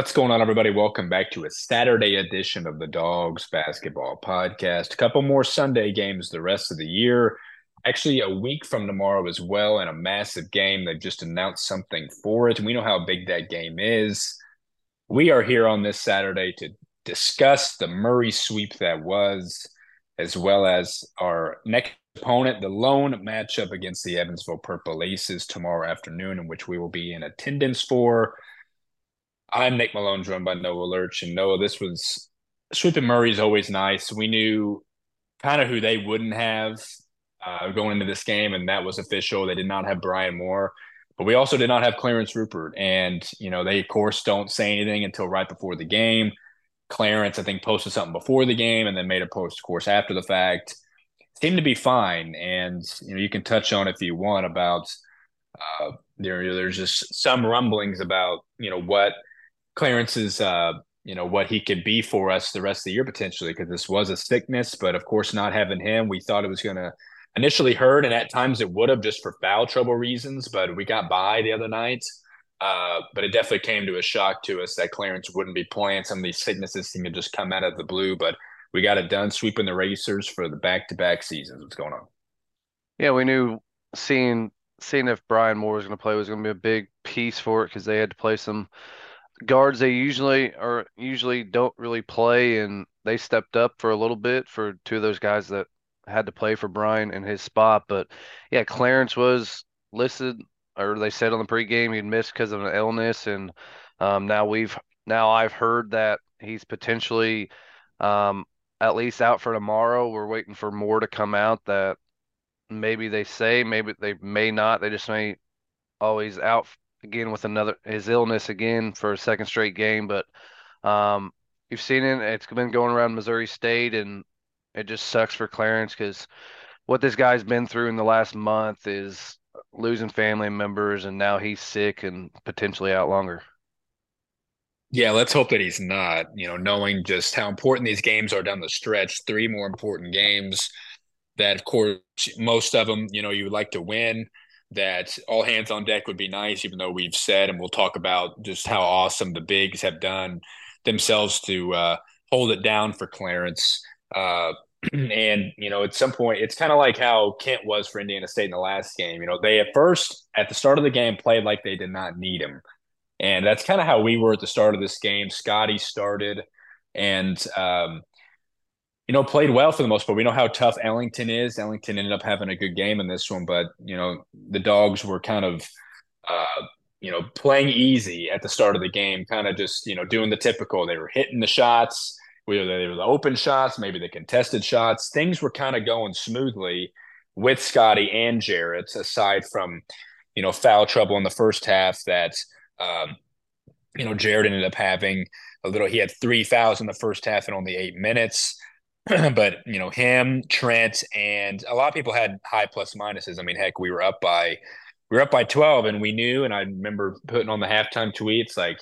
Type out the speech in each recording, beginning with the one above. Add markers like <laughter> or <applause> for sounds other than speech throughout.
What's going on, everybody? Welcome back to a Saturday edition of the Dawgs Basketball Podcast. A couple more Sunday games the rest of the year. Actually, a week from tomorrow as well, and a massive game. They've just announced something for it, we know how big that game is. We are here on this Saturday to discuss the Murray sweep that was, as well as our next opponent, the lone matchup against the Evansville Purple Aces tomorrow afternoon, in which we will be in attendance for. I'm Nick Malone, joined by Noah Lurch. And Noah, this was sweeping Murray is always nice. We knew kind of who they wouldn't have uh, going into this game, and that was official. They did not have Brian Moore, but we also did not have Clarence Rupert. And, you know, they, of course, don't say anything until right before the game. Clarence, I think, posted something before the game and then made a post, of course, after the fact. Seemed to be fine. And, you know, you can touch on if you want about uh, there, you know there's just some rumblings about, you know, what – Clarence's uh, you know what he could be for us the rest of the year potentially because this was a sickness, but of course not having him, we thought it was going to initially hurt, and at times it would have just for foul trouble reasons, but we got by the other night. Uh, but it definitely came to a shock to us that Clarence wouldn't be playing. Some of these sicknesses seem to just come out of the blue, but we got it done, sweeping the racers for the back-to-back seasons. What's going on? Yeah, we knew seeing seeing if Brian Moore was going to play was going to be a big piece for it because they had to play some guards they usually are usually don't really play and they stepped up for a little bit for two of those guys that had to play for Brian in his spot. But yeah, Clarence was listed or they said on the pregame he'd missed because of an illness and um, now we've now I've heard that he's potentially um, at least out for tomorrow. We're waiting for more to come out that maybe they say, maybe they may not. They just may always out again with another his illness again for a second straight game. But um, you've seen it; it's been going around Missouri State, and it just sucks for Clarence because what this guy's been through in the last month is losing family members, and now he's sick and potentially out longer. Yeah, let's hope that he's not. You know, knowing just how important these games are down the stretch, three more important games that, of course, most of them, you know, you would like to win that all hands on deck would be nice, even though we've said and we'll talk about just how awesome the bigs have done themselves to uh, hold it down for Clarence. Uh, <clears throat> and you know, at some point, it's kind of like how Kent was for Indiana State in the last game. You know, they at first at the start of the game played like they did not need him, and that's kind of how we were at the start of this game. Scotty started, and um, you know, played well for the most part. We know how tough Ellington is. Ellington ended up having a good game in this one, but you know, the dogs were kind of uh, you know, playing easy at the start of the game, kind of just, you know, doing the typical. They were hitting the shots, whether they were the open shots, maybe the contested shots. Things were kind of going smoothly with Scotty and Jarrett, aside from, you know, foul trouble in the first half that um, you know, Jarrett ended up having a little he had three fouls in the first half in only eight minutes. <clears throat> but you know him, Trent, and a lot of people had high plus minuses. I mean, heck, we were up by we were up by twelve, and we knew. And I remember putting on the halftime tweets like,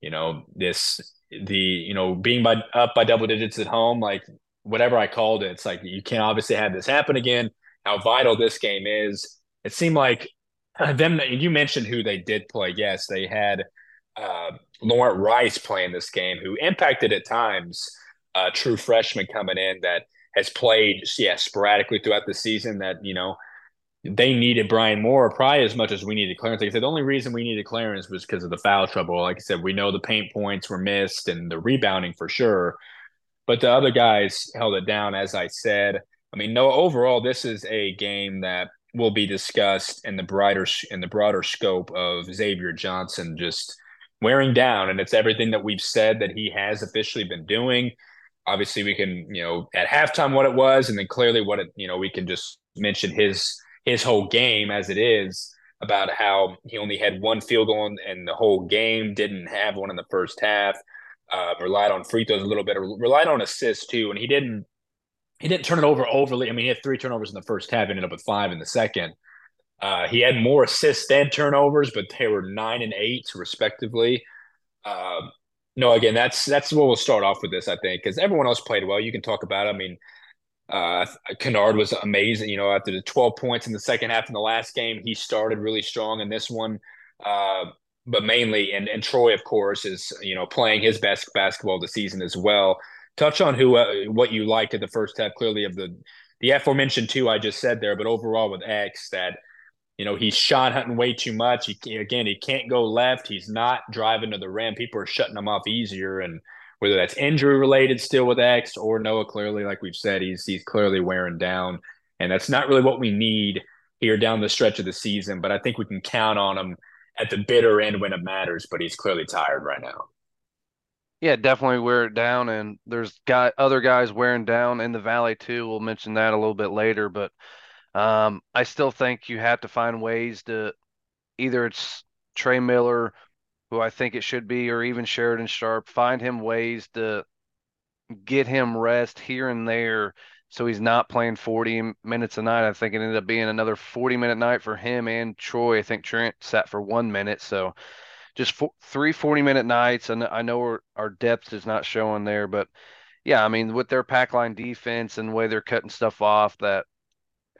you know, this the you know being by up by double digits at home, like whatever I called it. It's like you can't obviously have this happen again. How vital this game is. It seemed like them. That you mentioned who they did play. Yes, they had uh, Laurent Rice playing this game, who impacted at times a true freshman coming in that has played, yeah, sporadically throughout the season. That you know they needed Brian Moore probably as much as we needed Clarence. Like I said, the only reason we needed Clarence was because of the foul trouble. Like I said, we know the paint points were missed and the rebounding for sure. But the other guys held it down, as I said. I mean, no, overall, this is a game that will be discussed in the brighter in the broader scope of Xavier Johnson just wearing down, and it's everything that we've said that he has officially been doing obviously we can you know at halftime what it was and then clearly what it you know we can just mention his his whole game as it is about how he only had one field goal in the whole game didn't have one in the first half uh, relied on free throws a little bit relied on assists too and he didn't he didn't turn it over overly. I mean he had three turnovers in the first half ended up with five in the second. Uh, he had more assists than turnovers but they were nine and eight respectively. Uh, no, again, that's that's what we'll start off with this, I think, because everyone else played well. You can talk about. It. I mean, uh, Kennard was amazing. You know, after the 12 points in the second half in the last game, he started really strong in this one. Uh, but mainly and and Troy, of course, is you know playing his best basketball this season as well. Touch on who uh, what you liked at the first half. Clearly, of the the aforementioned two I just said there, but overall with X that you know he's shot hunting way too much. He again he can't go left. He's not driving to the rim. People are shutting him off easier, and whether that's injury related still with X or Noah, clearly like we've said, he's he's clearly wearing down, and that's not really what we need here down the stretch of the season. But I think we can count on him at the bitter end when it matters. But he's clearly tired right now. Yeah, definitely wear it down, and there's got other guys wearing down in the valley too. We'll mention that a little bit later, but um, I still think you have to find ways to either it's Trey Miller, who I think it should be, or even Sheridan Sharp, find him ways to get him rest here and there so he's not playing 40 minutes a night. I think it ended up being another 40 minute night for him and Troy. I think Trent sat for one minute. So just four, three 40 minute nights. And I know our, our depth is not showing there, but yeah, I mean, with their pack line defense and the way they're cutting stuff off, that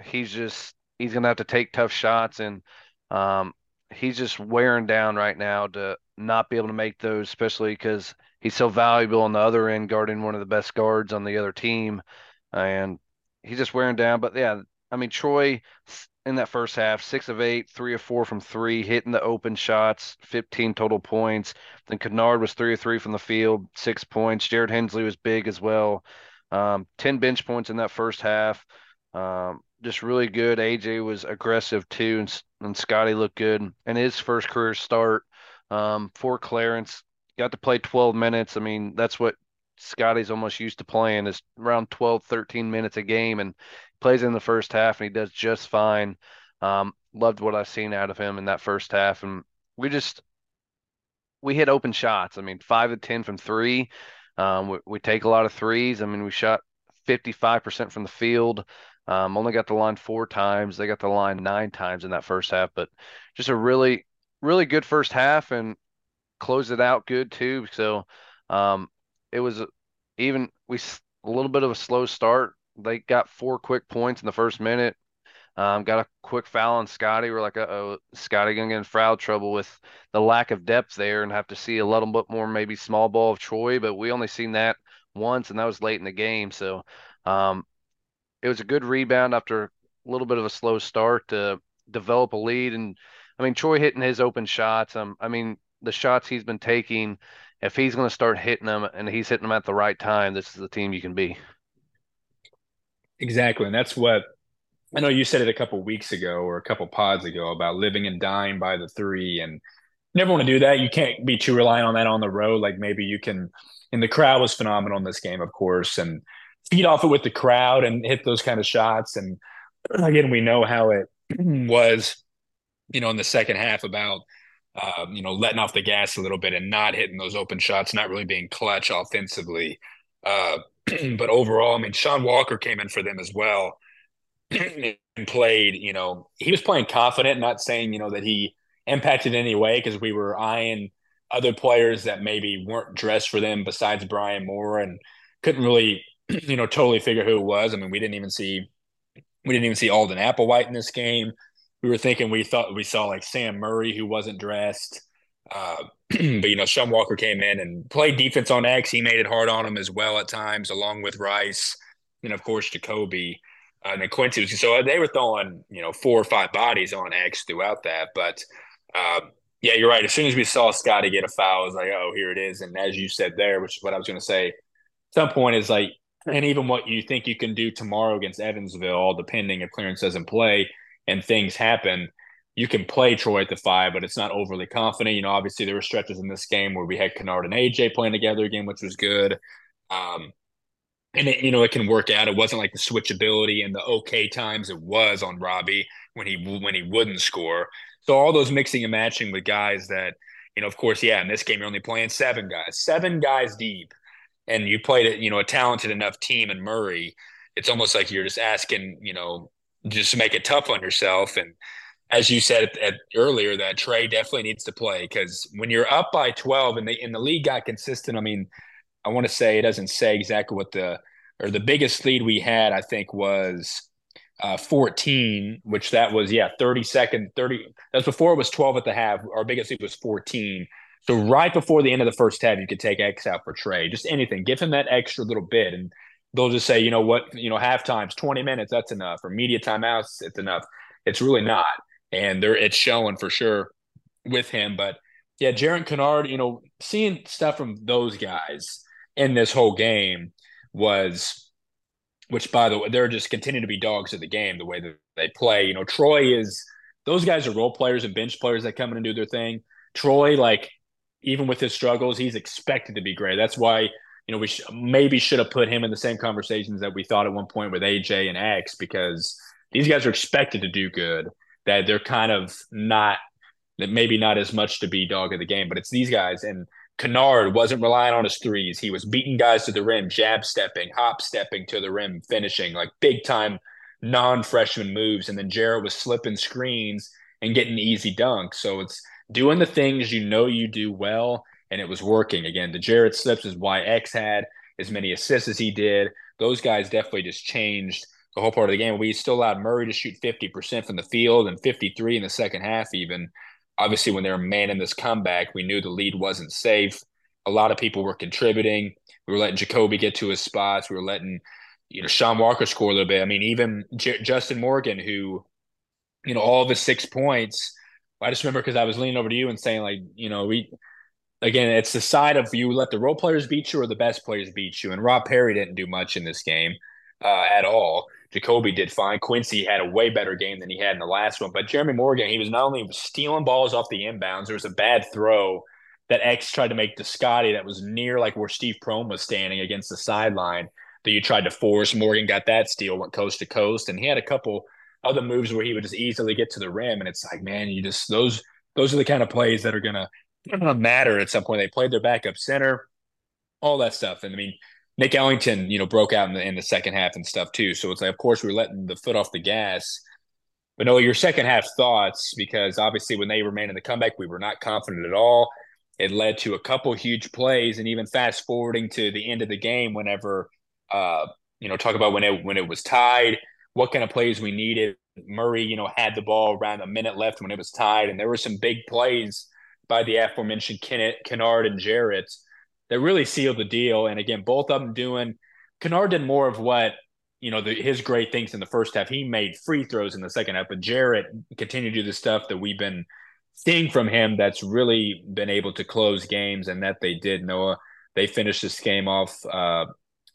he's just, he's to have to take tough shots. And um, he's just wearing down right now to not be able to make those, especially because he's so valuable on the other end, guarding one of the best guards on the other team and he's just wearing down. But yeah, I mean Troy in that first half, six of eight, three of four from three, hitting the open shots, 15 total points. Then Kennard was three of three from the field, six points. Jarrett Hensley was big as well, um, 10 bench points in that first half. Um, just really good. AJ was aggressive too, and, and Scotty looked good. And his first career start um, for Clarence, got to play 12 minutes. I mean, that's what Scotty's almost used to playing is around 12, 13 minutes a game and plays in the first half and he does just fine. Um, loved what I've seen out of him in that first half. And we just, we hit open shots. I mean, five to 10 from three. Um, we, we take a lot of threes. I mean, we shot 55% from the field. Um, only got the line four times. They got the line nine times in that first half, but just a really, really good first half and closed it out good too. So, um, it was even we a little bit of a slow start. They got four quick points in the first minute. Um, got a quick foul on Scotty. We're like, oh, Scotty gonna get in foul trouble with the lack of depth there, and have to see a little bit more maybe small ball of Troy. But we only seen that once, and that was late in the game. So um, it was a good rebound after a little bit of a slow start to develop a lead. And I mean, Troy hitting his open shots. Um, I mean, the shots he's been taking if he's going to start hitting them and he's hitting them at the right time, this is the team you can be. Exactly, and that's what I know. You said it a couple weeks ago or a couple pods ago about living and dying by the three, and never want to do that. You can't be too reliant on that on the road. Like maybe you can. And the crowd was phenomenal in this game, of course, and feed off it with the crowd and hit those kind of shots. And again, we know how it <clears throat> was, you know, in the second half about uh, you know, letting off the gas a little bit and not hitting those open shots, not really being clutch offensively. Uh, <clears throat> but overall, I mean, Sean Walker came in for them as well <clears throat> and played, you know, he was playing confident, not saying, you know, that he impacted in any way because we were eyeing other players that maybe weren't dressed for them besides Brian Moore and couldn't really, <clears throat> you know, totally figure who it was. I mean, we didn't even see we didn't even see Alden Applewhite in this game we were thinking we thought we saw like Sam Murray who wasn't dressed. Uh, <clears throat> but you know, Sean Walker came in and played defense on X. He made it hard on him as well at times, along with Rice, and of course Jacoby. Uh, and Quincy was so they were throwing you know four or five bodies on X throughout that. But uh, yeah, you're right. As soon as we saw Scotty get a foul, I was like, oh, here it is. And as you said there, which is what I was going to say, some point is like, and even what you think you can do tomorrow against Evansville, all depending if Clarence doesn't play and things happen, you can play Troy at the five, but it's not overly confident. You know, obviously there were stretches in this game where we had Kennard and AJ playing together again, which was good. Um, and it, you know, it can work out. It wasn't like the switchability and the okay times it was on Robbie when he when he wouldn't score. So all those mixing and matching with guys that, you know, of course, yeah, in this game you're only playing seven guys, seven guys deep, and you played it, you know, a talented enough team in Murray. It's almost like you're just asking, you know, just to make it tough on yourself. And as you said at, at earlier, that Trey definitely needs to play because when you're up by 12 and the and the league got consistent, I mean, I want to say it doesn't say exactly what the or the biggest lead we had, I think, was uh, 14, which that was, yeah, 30 second, 30. That's before it was 12 at the half. Our biggest lead was 14. So right before the end of the first half, you could take X out for Trey, just anything. Give him that extra little bit. And they'll just say, you know what, you know, half times, 20 minutes, that's enough. Or media timeouts, it's enough. It's really not. And there it's showing for sure with him. But yeah, Jarrett Kennard, you know, seeing stuff from those guys in this whole game was which by the way, they're just continuing to be dogs of the game the way that they play. You know, Troy is those guys are role players and bench players that come in and do their thing. Troy, like, even with his struggles, he's expected to be great. That's why, you know, we sh- maybe should have put him in the same conversations that we thought at one point with AJ and X because these guys are expected to do good. That they're kind of not, that maybe not as much to be dog of the game, but it's these guys. And Kennard wasn't relying on his threes. He was beating guys to the rim, jab stepping, hop stepping to the rim, finishing like big time non freshman moves. And then Jarrett was slipping screens and getting easy dunks. So it's doing the things you know you do well, and it was working. Again, the Jarrett slips is why X had as many assists as he did. Those guys definitely just changed the whole part of the game. We still allowed Murray to shoot 50% from the field and 53 in the second half, even obviously when they were manning this comeback, we knew the lead wasn't safe. A lot of people were contributing. We were letting Jacoby get to his spots. We were letting, you know, Sean Walker score a little bit. I mean, even J- Justin Morgan, who, you know, all his six points. I just remember because I was leaning over to you and saying, like, you know, we, again, it's the side of you let the role players beat you or the best players beat you. And Rob Perry didn't do much in this game uh, at all. Jacoby did fine. Quincy had a way better game than he had in the last one. But Jeremy Morgan, he was not only stealing balls off the inbounds, there was a bad throw that X tried to make to Scotty that was near like where Steve Prohm was standing against the sideline that you tried to force. Morgan got that steal, went coast to coast, and he had a couple other moves where he would just easily get to the rim. And it's like, man, you just those those are the kind of plays that are gonna, <clears throat> matter at some point. They played their backup center, all that stuff. And I mean, Nick Ellington, you know, broke out in the in the second half and stuff too. So it's like, of course, we're letting the foot off the gas. But no, your second half thoughts, because obviously when they remained in the comeback, we were not confident at all. It led to a couple huge plays, and even fast forwarding to the end of the game, whenever uh, you know, talk about when it when it was tied, what kind of plays we needed. Murray, you know, had the ball around a minute left when it was tied, and there were some big plays by the aforementioned Kenneth, Kennard and Jarrett that really sealed the deal. And again, both of them doing Kennard did more of what you know the, his great things in the first half. He made free throws in the second half, but Jarrett continued to do the stuff that we've been seeing from him. That's really been able to close games, and that they did. Noah, they finished this game off. Uh,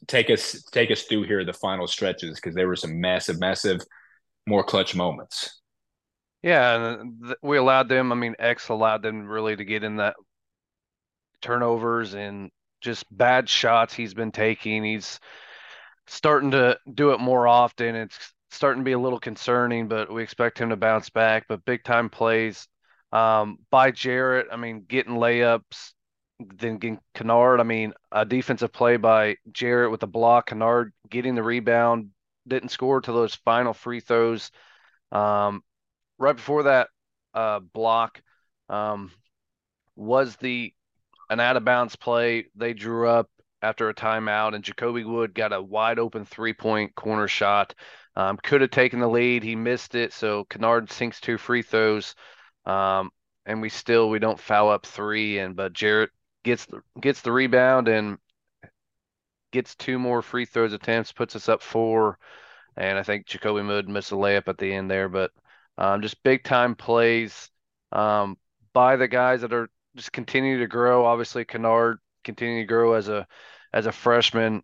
take us take us through here the final stretches because there were some massive, massive, more clutch moments. Yeah, we allowed them. I mean, X allowed them really to get in that turnovers and just bad shots he's been taking. He's starting to do it more often. It's starting to be a little concerning, but we expect him to bounce back. But big time plays um, by Jarrett. I mean, getting layups, then getting Kennard. I mean, a defensive play by Jarrett with a block. Kennard getting the rebound, didn't score to those final free throws. Um, right before that uh, block um, was the an out of bounds play. They drew up after a timeout, and Jacoby Wood got a wide open three point corner shot. Um, could have taken the lead. He missed it. So Kennard sinks two free throws. Um, and we still we don't foul up three. And but Jarrett gets the gets the rebound and gets two more free throws attempts, puts us up four. And I think Jacoby Wood missed a layup at the end there, but um, just big time plays um, by the guys that are just continue to grow. Obviously, Kennard continue to grow as a as a freshman.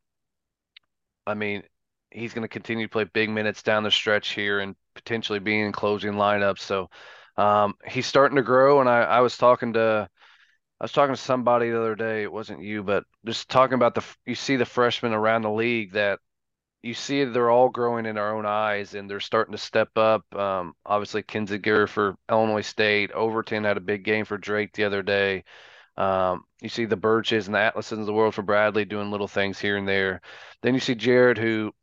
I mean, he's going to continue to play big minutes down the stretch here and potentially be in closing lineups. So um, he's starting to grow. And I, I was talking to I was talking to somebody the other day. It wasn't you, but just talking about the you see the freshmen around the league that you see they're all growing in our own eyes and they're starting to step up. Um, obviously, Kinziger for Illinois State. Overton had a big game for Drake the other day. Um, you see the Birches and the Atlases of the world for Bradley doing little things here and there. Then you see Jarrett, who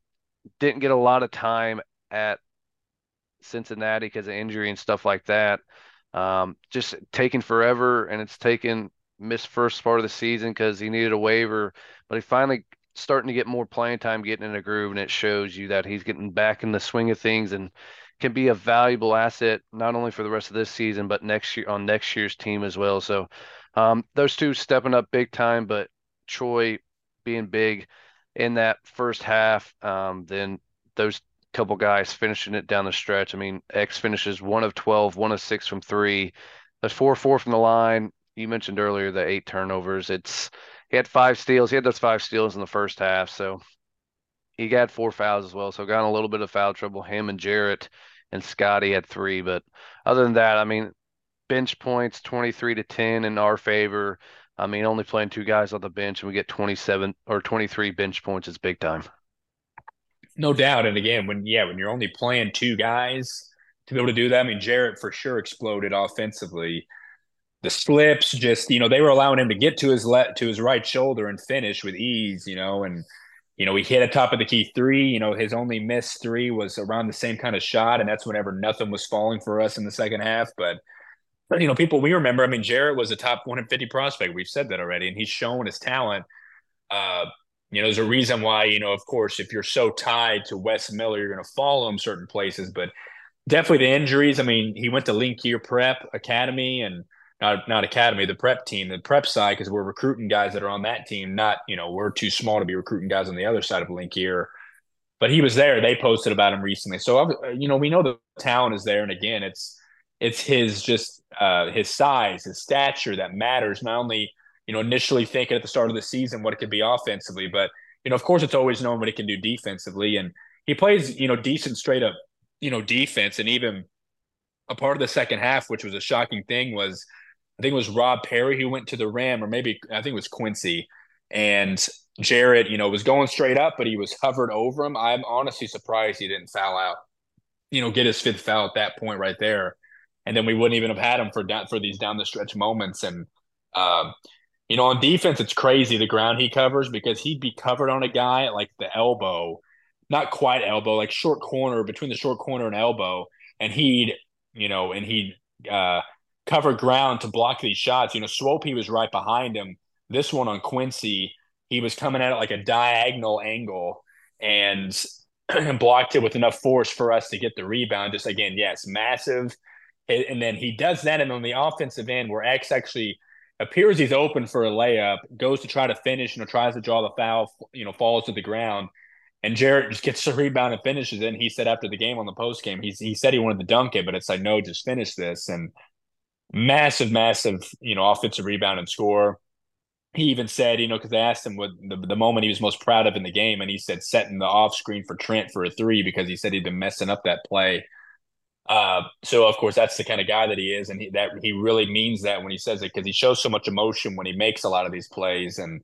didn't get a lot of time at Cincinnati because of injury and stuff like that. Um, just taking forever, and it's taken missed first part of the season because he needed a waiver, but he finally starting to get more playing time, getting in a groove, and it shows you that he's getting back in the swing of things and can be a valuable asset not only for the rest of this season but next year on next year's team as well. So um, those two stepping up big time, but Troy being big in that first half. Um, then those couple guys finishing it down the stretch. I mean, X finishes one of 12, one of six from three. That's four four from the line. You mentioned earlier the eight turnovers. It's he had five steals. He had those five steals in the first half. So he got four fouls as well. So got in a little bit of foul trouble. Him and Jarrett and Scotty had three. But other than that, I mean, bench points 23 to 10 in our favor. I mean, only playing two guys on the bench and we get 27 or 23 bench points is big time. No doubt. And again, when, yeah, when you're only playing two guys to be able to do that, I mean, Jarrett for sure exploded offensively. The slips, just, you know, they were allowing him to get to his left, to his right shoulder and finish with ease, you know, and, you know, he hit a top of the key three. You know, his only missed three was around the same kind of shot, and that's whenever nothing was falling for us in the second half. But you know, people we remember. I mean, Jarrett was a top 150 prospect. We've said that already, and he's shown his talent. Uh, you know, there's a reason why. You know, of course, if you're so tied to Wes Miller, you're going to follow him certain places. But definitely the injuries. I mean, he went to Lincoln Prep Academy and not not academy, the prep team, the prep side, because we're recruiting guys that are on that team. Not you know we're too small to be recruiting guys on the other side of Lincoln. But he was there. They posted about him recently, so you know we know the talent is there. And again, it's it's his just uh, his size, his stature that matters. Not only you know initially thinking at the start of the season what it could be offensively, but you know of course it's always known what he can do defensively, and he plays you know decent straight up you know defense, and even a part of the second half, which was a shocking thing, was I think it was Rob Perry who went to the rim, or maybe I think it was Quincy, and Jarrett, you know, was going straight up, but he was hovered over him. I'm honestly surprised he didn't foul out, you know, get his fifth foul at that point right there. And then we wouldn't even have had him for down for these down the stretch moments. And um, you know, on defense, it's crazy the ground he covers because he'd be covered on a guy at like the elbow, not quite elbow, like short corner between the short corner and elbow, and he'd you know, and he'd uh, cover ground to block these shots. You know, Swope he was right behind him. This one on Quincy, he was coming at it like a diagonal angle and <clears throat> blocked it with enough force for us to get the rebound. Just again, yes, massive and then he does that, and on the offensive end, where X actually appears he's open for a layup, goes to try to finish, you know, tries to draw the foul, you know, falls to the ground, and Jarrett just gets the <laughs> rebound and finishes it. And he said after the game on the post game, he's he said he wanted to dunk it, but it's like no, just finish this. And massive, massive, you know, offensive rebound and score. He even said, you know, because they asked him what the, the moment he was most proud of in the game, and he said setting the off screen for Trent for a three because he said he'd been messing up that play uh, so of course that's the kind of guy that he is, and he, that he really means that when he says it because he shows so much emotion when he makes a lot of these plays, and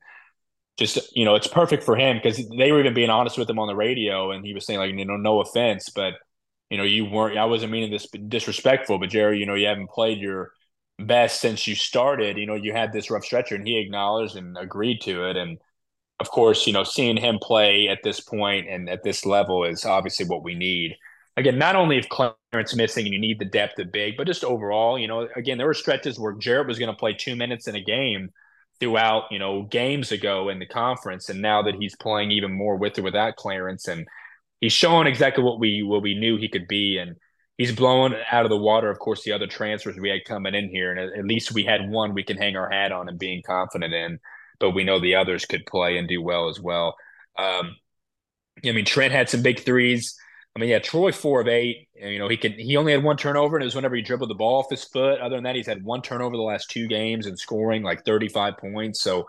just you know it's perfect for him because they were even being honest with him on the radio, and he was saying like you know no offense, but you know you weren't I wasn't meaning this disrespectful, but Jerry, you know you haven't played your best since you started. You know you had this rough stretcher, and he acknowledged and agreed to it, and of course you know seeing him play at this point and at this level is obviously what we need again, not only if Clarence missing and you need the depth of big, but just overall, you know, again, there were stretches where Jarrett was going to play two minutes in a game throughout, you know, games ago in the conference, and now that he's playing even more with or without Clarence, and he's showing exactly what we what we knew he could be, and he's blowing out of the water, of course, the other transfers we had coming in here, and at, least we had one we can hang our hat on and being confident in, but we know the others could play and do well as well. Um, I mean, Trent had some big threes. I mean, yeah, Troy four of eight. You know, he can he only had one turnover, and it was whenever he dribbled the ball off his foot. Other than that, he's had one turnover the last two games and scoring like thirty five points. So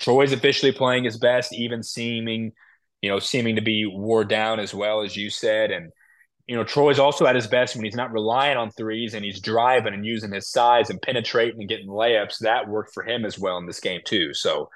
Troy's officially playing his best, even seeming, you know, seeming to be wore down as well as you said. And you know, Troy's also at his best when he's not relying on threes and he's driving and using his size and penetrating and getting layups. That worked for him as well in this game too. So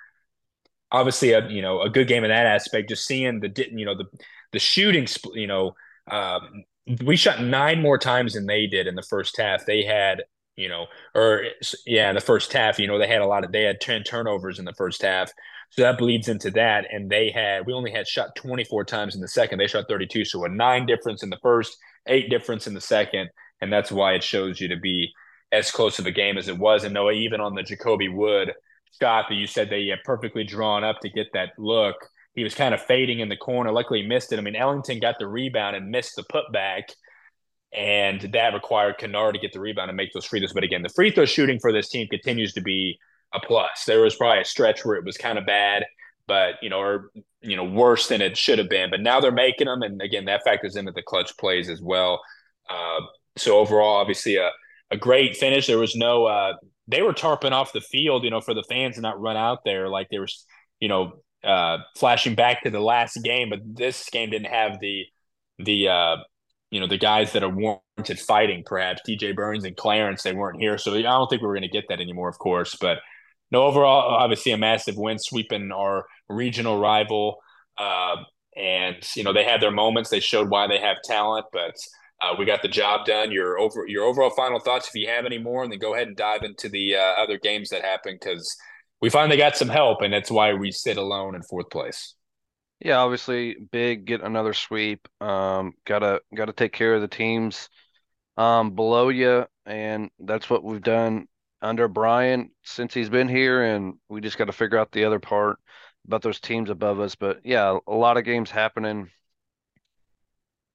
obviously, a you know a good game in that aspect. Just seeing the didn't you know the the shooting, you know um, we shot nine more times than they did in the first half. They had, you know, or yeah, in the first half, you know, they had a lot of, they had 10 turnovers in the first half. So that bleeds into that. And they had, we only had shot 24 times in the second. They shot 32. So a nine difference in the first, eight difference in the second. And that's why it shows you to be as close of a game as it was. And Noah, even on the Jacoby Wood shot that you said they had perfectly drawn up to get that look, he was kind of fading in the corner. Luckily, he missed it. I mean, Ellington got the rebound and missed the putback, and that required Kennard to get the rebound and make those free throws. But again, the free throw shooting for this team continues to be a plus. There was probably a stretch where it was kind of bad, but you know, or you know, worse than it should have been. But now they're making them, and again, that factors into the clutch plays as well. Uh, so overall, obviously a a great finish. There was no uh, they were tarping off the field, you know, for the fans to not run out there like they were, you know, uh, flashing back to the last game. But this game didn't have the the uh, you know the guys that are warranted fighting. Perhaps DJ Burns and Clarence they weren't here, so I don't think we are going to get that anymore. Of course, but no, overall, obviously a massive win, sweeping our regional rival. Uh, and you know they had their moments. They showed why they have talent, but uh, we got the job done. Your over your overall final thoughts, if you have any more, and then go ahead and dive into the uh, other games that happened because we finally got some help, and that's why we sit alone in fourth place. Yeah, obviously, big get another sweep. Um, gotta gotta take care of the teams um, below you, and that's what we've done under Bryan since he's been here, and we just got to figure out the other part about those teams above us. But yeah, a lot of games happening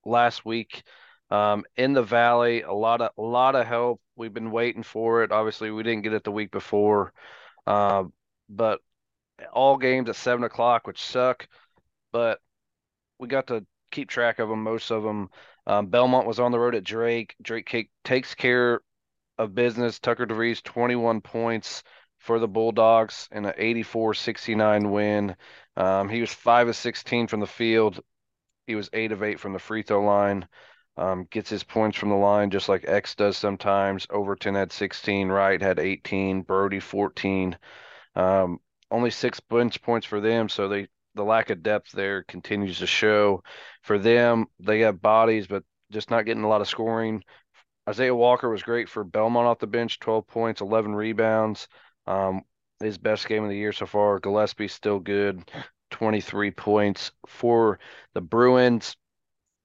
last week um, in the valley. A lot of a lot of help. We've been waiting for it. Obviously, we didn't get it the week before, uh, but all games at seven o'clock, which suck. But we got to keep track of them. Most of them. Um, Belmont was on the road at Drake. Drake takes care of business. Tucker DeVries, 21 points for the Bulldogs in an 84-69 win. Um, he was five of 16 from the field. He was eight of eight from the free throw line. Um, gets his points from the line just like X does sometimes. Overton had 16, Wright had 18, Brodie 14. Um, only six bench points for them, so they the lack of depth there continues to show. For them, they have bodies, but just not getting a lot of scoring. Isaiah Walker was great for Belmont off the bench, 12 points, 11 rebounds. Um, his best game of the year so far. Gillespie still good, 23 points for the Bruins.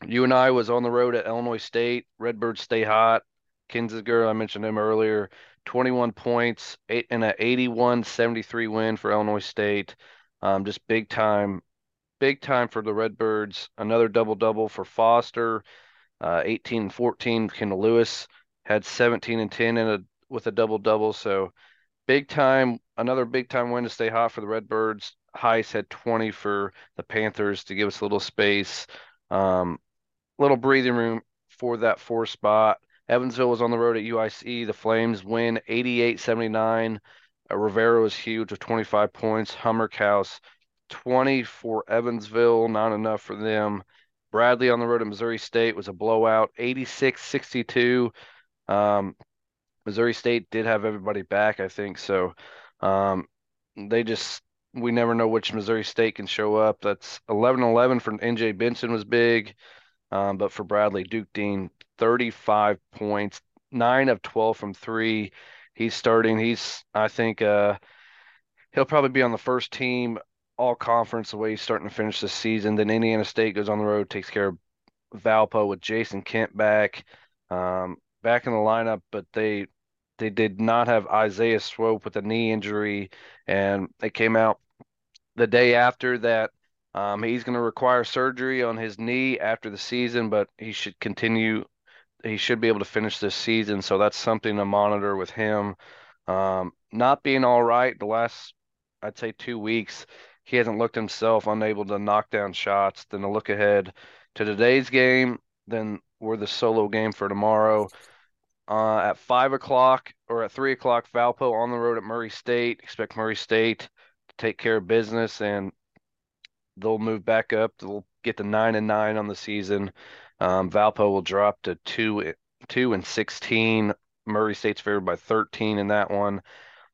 UNI was on the road at Illinois State. Redbirds stay hot. Kinziger, I mentioned him earlier, 21 points eight, and an 81-73 win for Illinois State. Um, just big time, big time for the Redbirds. Another double double for Foster, uh, 18 and 14. Kendall Lewis had 17 and 10 in a with a double double. So big time, another big time win to stay hot for the Redbirds. Heist had 20 for the Panthers to give us a little space. Um, little breathing room for that four spot. Evansville was on the road at UIC. The Flames win 88 79. Uh, Rivera was huge with 25 points. Humrichous 20 for Evansville, not enough for them. Bradley on the road at Missouri State was a blowout 86 62. Um, Missouri State did have everybody back, I think. So um, they just, we never know which Missouri State can show up. That's 11 11 for NJ Benson was big. Um, but for Bradley, Duke Deen, 35 points, nine of 12 from three. He's starting. He's, I think, uh, he'll probably be on the first team all conference the way he's starting to finish the season. Then Indiana State goes on the road, takes care of Valpo with Jayson Kent back, um, back in the lineup, but they they did not have Isaiah Swope with a knee injury, and they came out the day after that um, he's going to require surgery on his knee after the season, but he should continue. He should be able to finish this season, so that's something to monitor with him. Um, not being all right the last, I'd say, two weeks. He hasn't looked himself, unable to knock down shots. Then to look ahead to today's game, then we're the solo game for tomorrow. Uh, at five o'clock or at three o'clock, Valpo on the road at Murray State. Expect Murray State to take care of business and they'll move back up. They'll get to nine and nine on the season. Um, Valpo will drop to two, two and sixteen. Murray State's favored by thirteen in that one.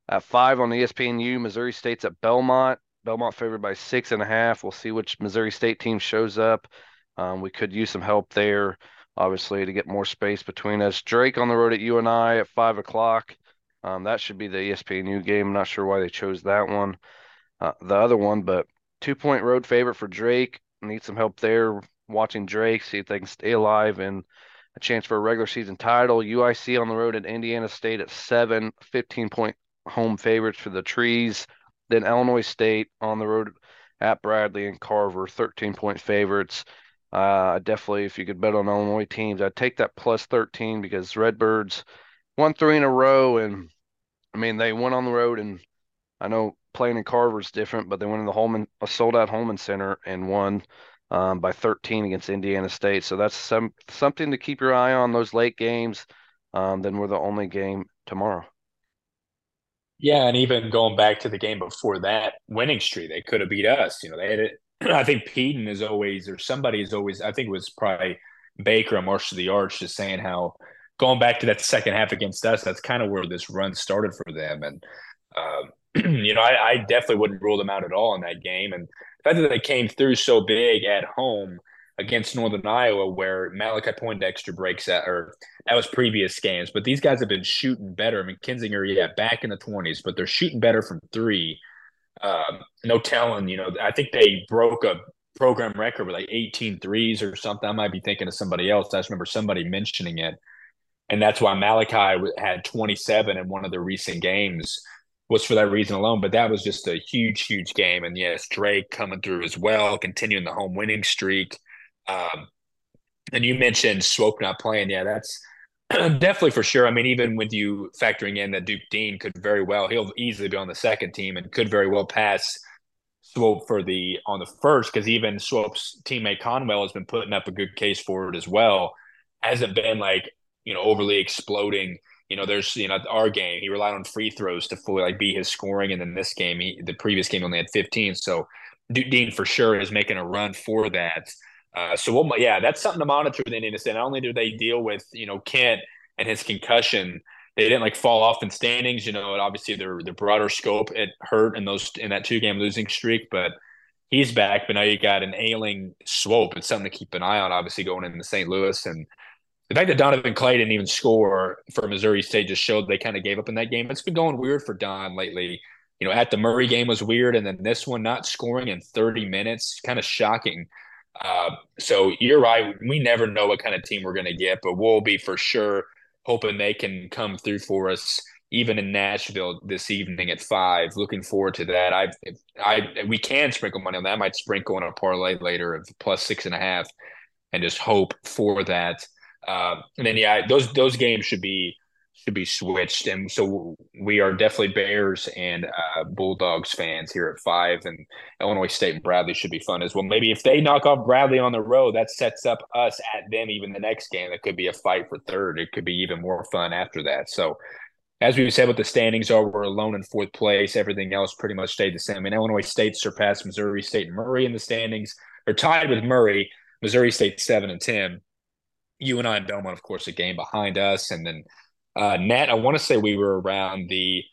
At five on ESPNU, Missouri State's at Belmont. Belmont favored by six and a half. We'll see which Missouri State team shows up. Um, we could use some help there, obviously, to get more space between us. Drake on the road at UNI at five o'clock. Um, that should be the ESPNU game. Not sure why they chose that one, uh, the other one, but two point road favorite for Drake. Need some help there. Watching Drake, see if they can stay alive and a chance for a regular season title. UIC on the road at Indiana State at seven, 15 point home favorites for the Trees. Then Illinois State on the road at Bradley and Carver, 13 point favorites. Uh, definitely, if you could bet on Illinois teams, I'd take that plus 13 because Redbirds won three in a row. And I mean, they went on the road, and I know playing in Carver's different, but they went in the Hulman, a sold out Hulman Center and won um, by 13 against Indiana State. So that's some something to keep your eye on those late games. Um, then we're the only game tomorrow. Yeah, and even going back to the game before that winning streak, they could have beat us. You know, they had it. <clears throat> I think Pedon is always, or somebody is always. I think it was probably Baker March of the Arch, just saying how going back to that second half against us, that's kind of where this run started for them. And uh, <clears throat> you know, I, I, definitely wouldn't rule them out at all in that game. And the fact that they came through so big at home against Northern Iowa, where Malachi Poindexter breaks out, or that was previous games. But these guys have been shooting better. I mean, Kinziger, yeah, back in the 20s, but they're shooting better from three. Um, no telling, you know, I think they broke a program record with like 18 threes or something. I might be thinking of somebody else. I just remember somebody mentioning it. And that's why Malachi had 27 in one of the recent games was for that reason alone. But that was just a huge, huge game. And yes, Drake coming through as well, continuing the home winning streak. Um, and you mentioned Swope not playing. Yeah, that's <clears throat> definitely for sure. I mean, even with you factoring in that Duke Deen could very well, he'll easily be on the second team and could very well pass Swope for the on the first because even Swope's teammate Conwell has been putting up a good case for it as well. Hasn't been like you know overly exploding. You know, there's you know our game he relied on free throws to fully like be his scoring, and then this game, he, the previous game only had 15. So Deen for sure is making a run for that. Uh, so we'll, yeah, that's something to monitor with Indiana State. Not only do they deal with you know Kent and his concussion, they didn't like fall off in standings. You know, obviously their the broader scope it hurt in those in that two game losing streak, but he's back. But now you got an ailing Swope. It's something to keep an eye on. Obviously going into St. Louis and the fact that Donovan Clay didn't even score for Missouri State just showed they kind of gave up in that game. It's been going weird for Don lately. You know, at the Murray game was weird, and then this one not scoring in 30 minutes, kind of shocking. Uh, so you're right. We never know what kind of team we're going to get, but we'll be for sure hoping they can come through for us, even in Nashville this evening at five. Looking forward to that. I, I, we can sprinkle money on that. I might sprinkle on a parlay later of plus six and a half, and just hope for that. Uh, and then yeah, those those games should be should be switched. And so we are definitely Bears and uh, Bulldogs fans here at five, and Illinois State and Bradley should be fun as well. Maybe if they knock off Bradley on the road, that sets up us at them even the next game. That could be a fight for third. It could be even more fun after that. So. As we said, what the standings are, we're alone in fourth place. Everything else pretty much stayed the same. Mean, Illinois State surpassed Missouri State and Murray in the standings. They're tied with Murray. Missouri State seven and ten. UNI and I and Belmont, of course, a game behind us, and then uh, Nat, I want to say we were around the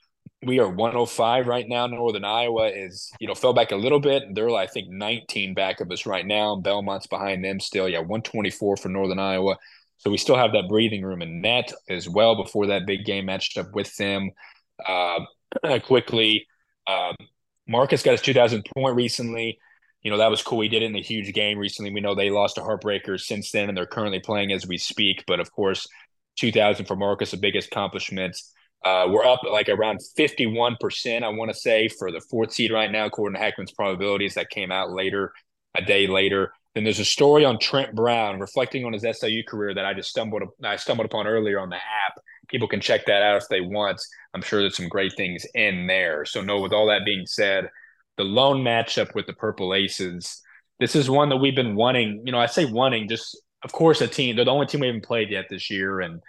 we are 105 right now. Northern Iowa is, you know, fell back a little bit. They're, I think, 19 back of us right now. Belmont's behind them still. Yeah, 124 for Northern Iowa. So we still have that breathing room in net as well before that big game matched up with them. Uh, <clears throat> quickly, um, Marcus got his 2,000 point recently. You know, that was cool. He did it in a huge game recently. We know they lost to heartbreaker since then, and they're currently playing as we speak. But of course, 2000 for Marcus, the biggest accomplishment. Uh, we're up like around 51%, I want to say, for the fourth seed right now, according to Hackman's probabilities that came out later, a day later. Then there's a story on Trent Brown reflecting on his SIU career that I just stumbled I stumbled upon earlier on the app. People can check that out if they want. I'm sure there's some great things in there. So, no, with all that being said, the lone matchup with the Purple Aces, this is one that we've been wanting. You know, I say wanting just of course, a team. They're the only team we haven't played yet this year, and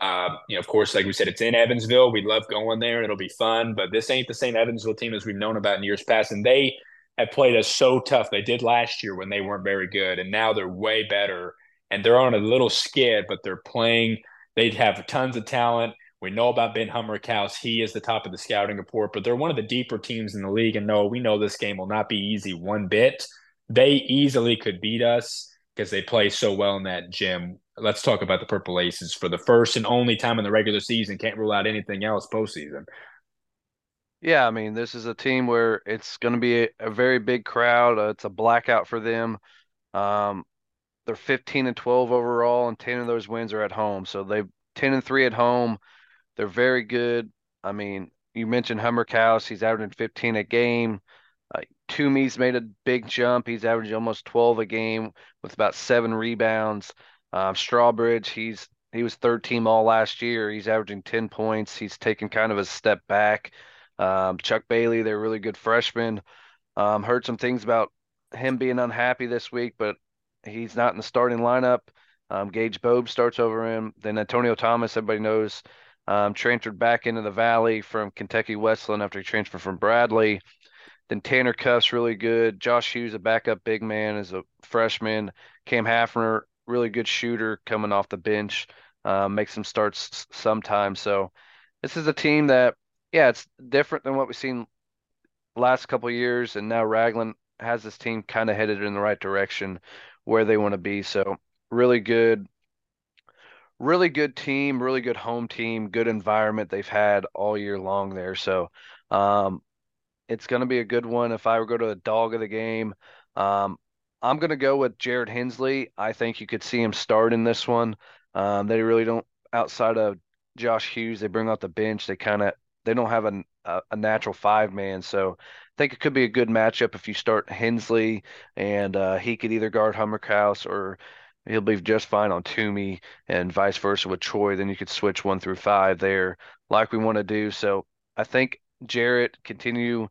uh, you know, of course, like we said, it's in Evansville. We love going there; it'll be fun. But this ain't the same Evansville team as we've known about in years past, and they have played us so tough. They did last year when they weren't very good, and now they're way better. And they're on a little skid, but they're playing. They have tons of talent. We know about Ben Humrichous. He is the top of the scouting report, but they're one of the deeper teams in the league. And no, we know this game will not be easy one bit. They easily could beat us because they play so well in that gym. Let's talk about the Purple Aces for the first and only time in the regular season. Can't rule out anything else postseason. Yeah, I mean, this is a team where it's going to be a, a, very big crowd. Uh, it's a blackout for them. Um, they're 15 and 12 overall, and 10 of those wins are at home. So they 10 and 3 at home. They're very good. I mean, you mentioned Humrichous. He's averaging 15 a game. Uh, Toomey's made a big jump. He's averaging almost 12 a game with about seven rebounds. Um, Strawbridge, he's he was third team all last year. He's averaging 10 points. He's taken kind of a step back. Um, Chuck Bailey, they're really good freshmen. Um, heard some things about him being unhappy this week, but he's not in the starting lineup. Um, Gage Bobe starts over him. Then Antonio Thomas, everybody knows, um, transferred back into the Valley from Kentucky Wesleyan after he transferred from Bradley. Then Tanner Cuff's really good. Josh Hughes, a backup big man, is a freshman. Cam Hafner, really good shooter coming off the bench, uh, makes some starts sometimes. So this is a team that, yeah, it's different than what we've seen last couple years, and now Ragland has this team kind of headed in the right direction where they want to be. So really good, really good team, really good home team, good environment they've had all year long there. So um, it's going to be a good one. If I were to go to the dog of the game, um, I'm going to go with Jarrett Hensley. I think you could see him start in this one. Um, they really don't, outside of Josh Hughes, they bring out the bench. They kind of they don't have a, a, a natural five man, so I think it could be a good matchup if you start Hensley and uh, he could either guard Humrichous or he'll be just fine on Toomey and vice versa with Troy. Then you could switch one through five there, like we want to do. So I think Jarrett continue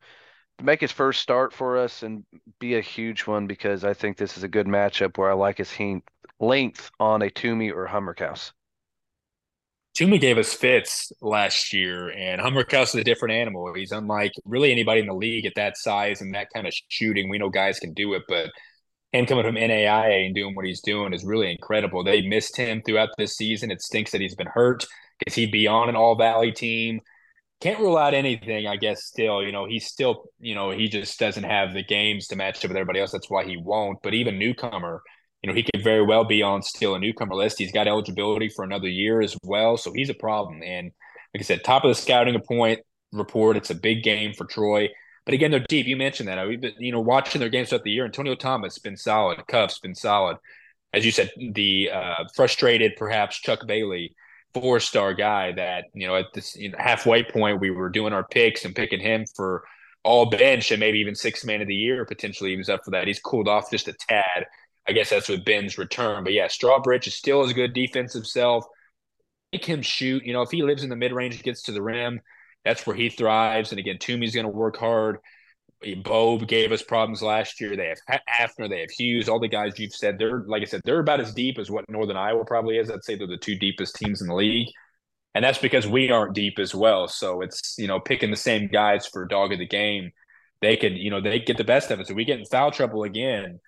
to make his first start for us and be a huge one because I think this is a good matchup where I like his length on a Toomey or Humrichous. Toomey gave us fits last year, and Humrichous is a different animal. He's unlike really anybody in the league at that size and that kind of shooting. We know guys can do it, but him coming from NAIA and doing what he's doing is really incredible. They missed him throughout this season. It stinks that he's been hurt because he'd be on an all valley team can't rule out anything, I guess, still. You know, he's still, you know, he just doesn't have the games to match up with everybody else. That's why he won't. But even newcomer, you know, he could very well be on still a newcomer list. He's got eligibility for another year as well. So he's a problem. And like I said, top of the scouting point report. It's a big game for Troy. But again, they're deep. You mentioned that. We've been, you know, watching their games throughout the year. Antonio Thomas been solid. Cuff's been solid. As you said, the uh, frustrated, perhaps Chuck Bailey four star guy that you know at this you know, halfway point we were doing our picks and picking him for all bench and maybe even six man of the year potentially he was up for that. He's cooled off just a tad. I guess that's with Ben's return. But yeah, Strawbridge is still as good defensive self. Make him shoot. You know, if he lives in the mid range, gets to the rim, that's where he thrives. And again, Toomey's going to work hard. Bobe gave us problems last year. They have Hafner, they have Hughes, all the guys you've said. They're like I said, they're about as deep as what Northern Iowa probably is. I'd say they're the two deepest teams in the league. And that's because we aren't deep as well. So it's, you know, picking the same guys for dog of the game. They could, you know, they get the best of it. So we get in foul trouble again.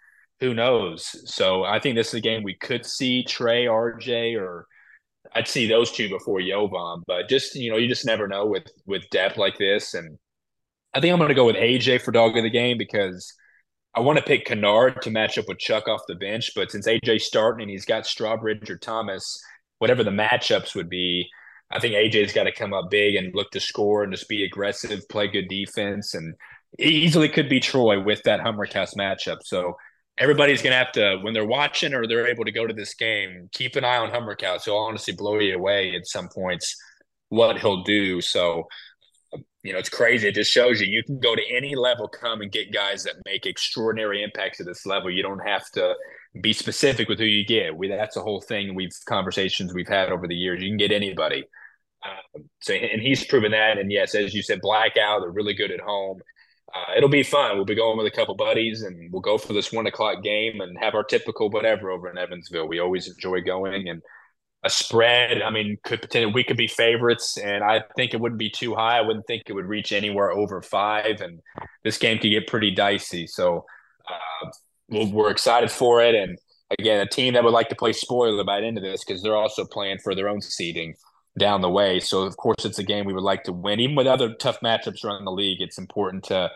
Who knows? So I think this is a game we could see Trey, RJ, or I'd see those two before Jovan. But just, you know, you just never know with with depth like this. And I think I'm going to go with AJ for dog of the game because I want to pick Kennard to match up with Chuck off the bench. But since AJ's starting and he's got Strawbridge or Thomas, whatever the matchups would be, I think AJ's got to come up big and look to score and just be aggressive, play good defense, and easily could be Troy with that Humrichous matchup. So everybody's going to have to, when they're watching or they're able to go to this game, keep an eye on Humrichous. He'll honestly blow you away at some points what he'll do. So you know, it's crazy. It just shows you you can go to any level, come and get guys that make extraordinary impacts at this level. You don't have to be specific with who you get. We that's the whole thing. We've conversations we've had over the years. You can get anybody. Um, so and he's proven that. And yes, as you said, blackout. They're really good at home. Uh, it'll be fun. We'll be going with a couple buddies, and we'll go for this one o'clock game and have our typical whatever over in Evansville. We always enjoy going and a spread. I mean, could potentially we could be favorites, and I think it wouldn't be too high. I wouldn't think it would reach anywhere over five, and this game could get pretty dicey. So uh, we're excited for it, and again, a team that would like to play spoiler by the end of this because they're also playing for their own seeding down the way. So of course, it's a game we would like to win, even with other tough matchups around the league. It's important to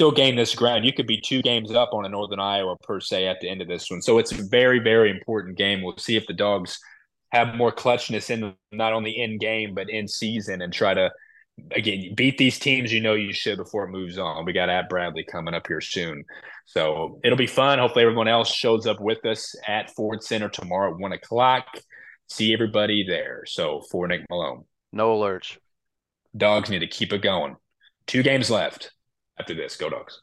still gain this ground. You could be two games up on a Northern Iowa per se at the end of this one. So it's a very, very important game. We'll see if the dogs have more clutchness in not only in game but in season and try to again beat these teams you know you should before it moves on. We got at Bradley coming up here soon, so it'll be fun. Hopefully, everyone else shows up with us at Ford Center tomorrow at one o'clock. See everybody there. So for Nick Malone, no alerts. Dawgs need to keep it going. Two games left after this. Go Dawgs.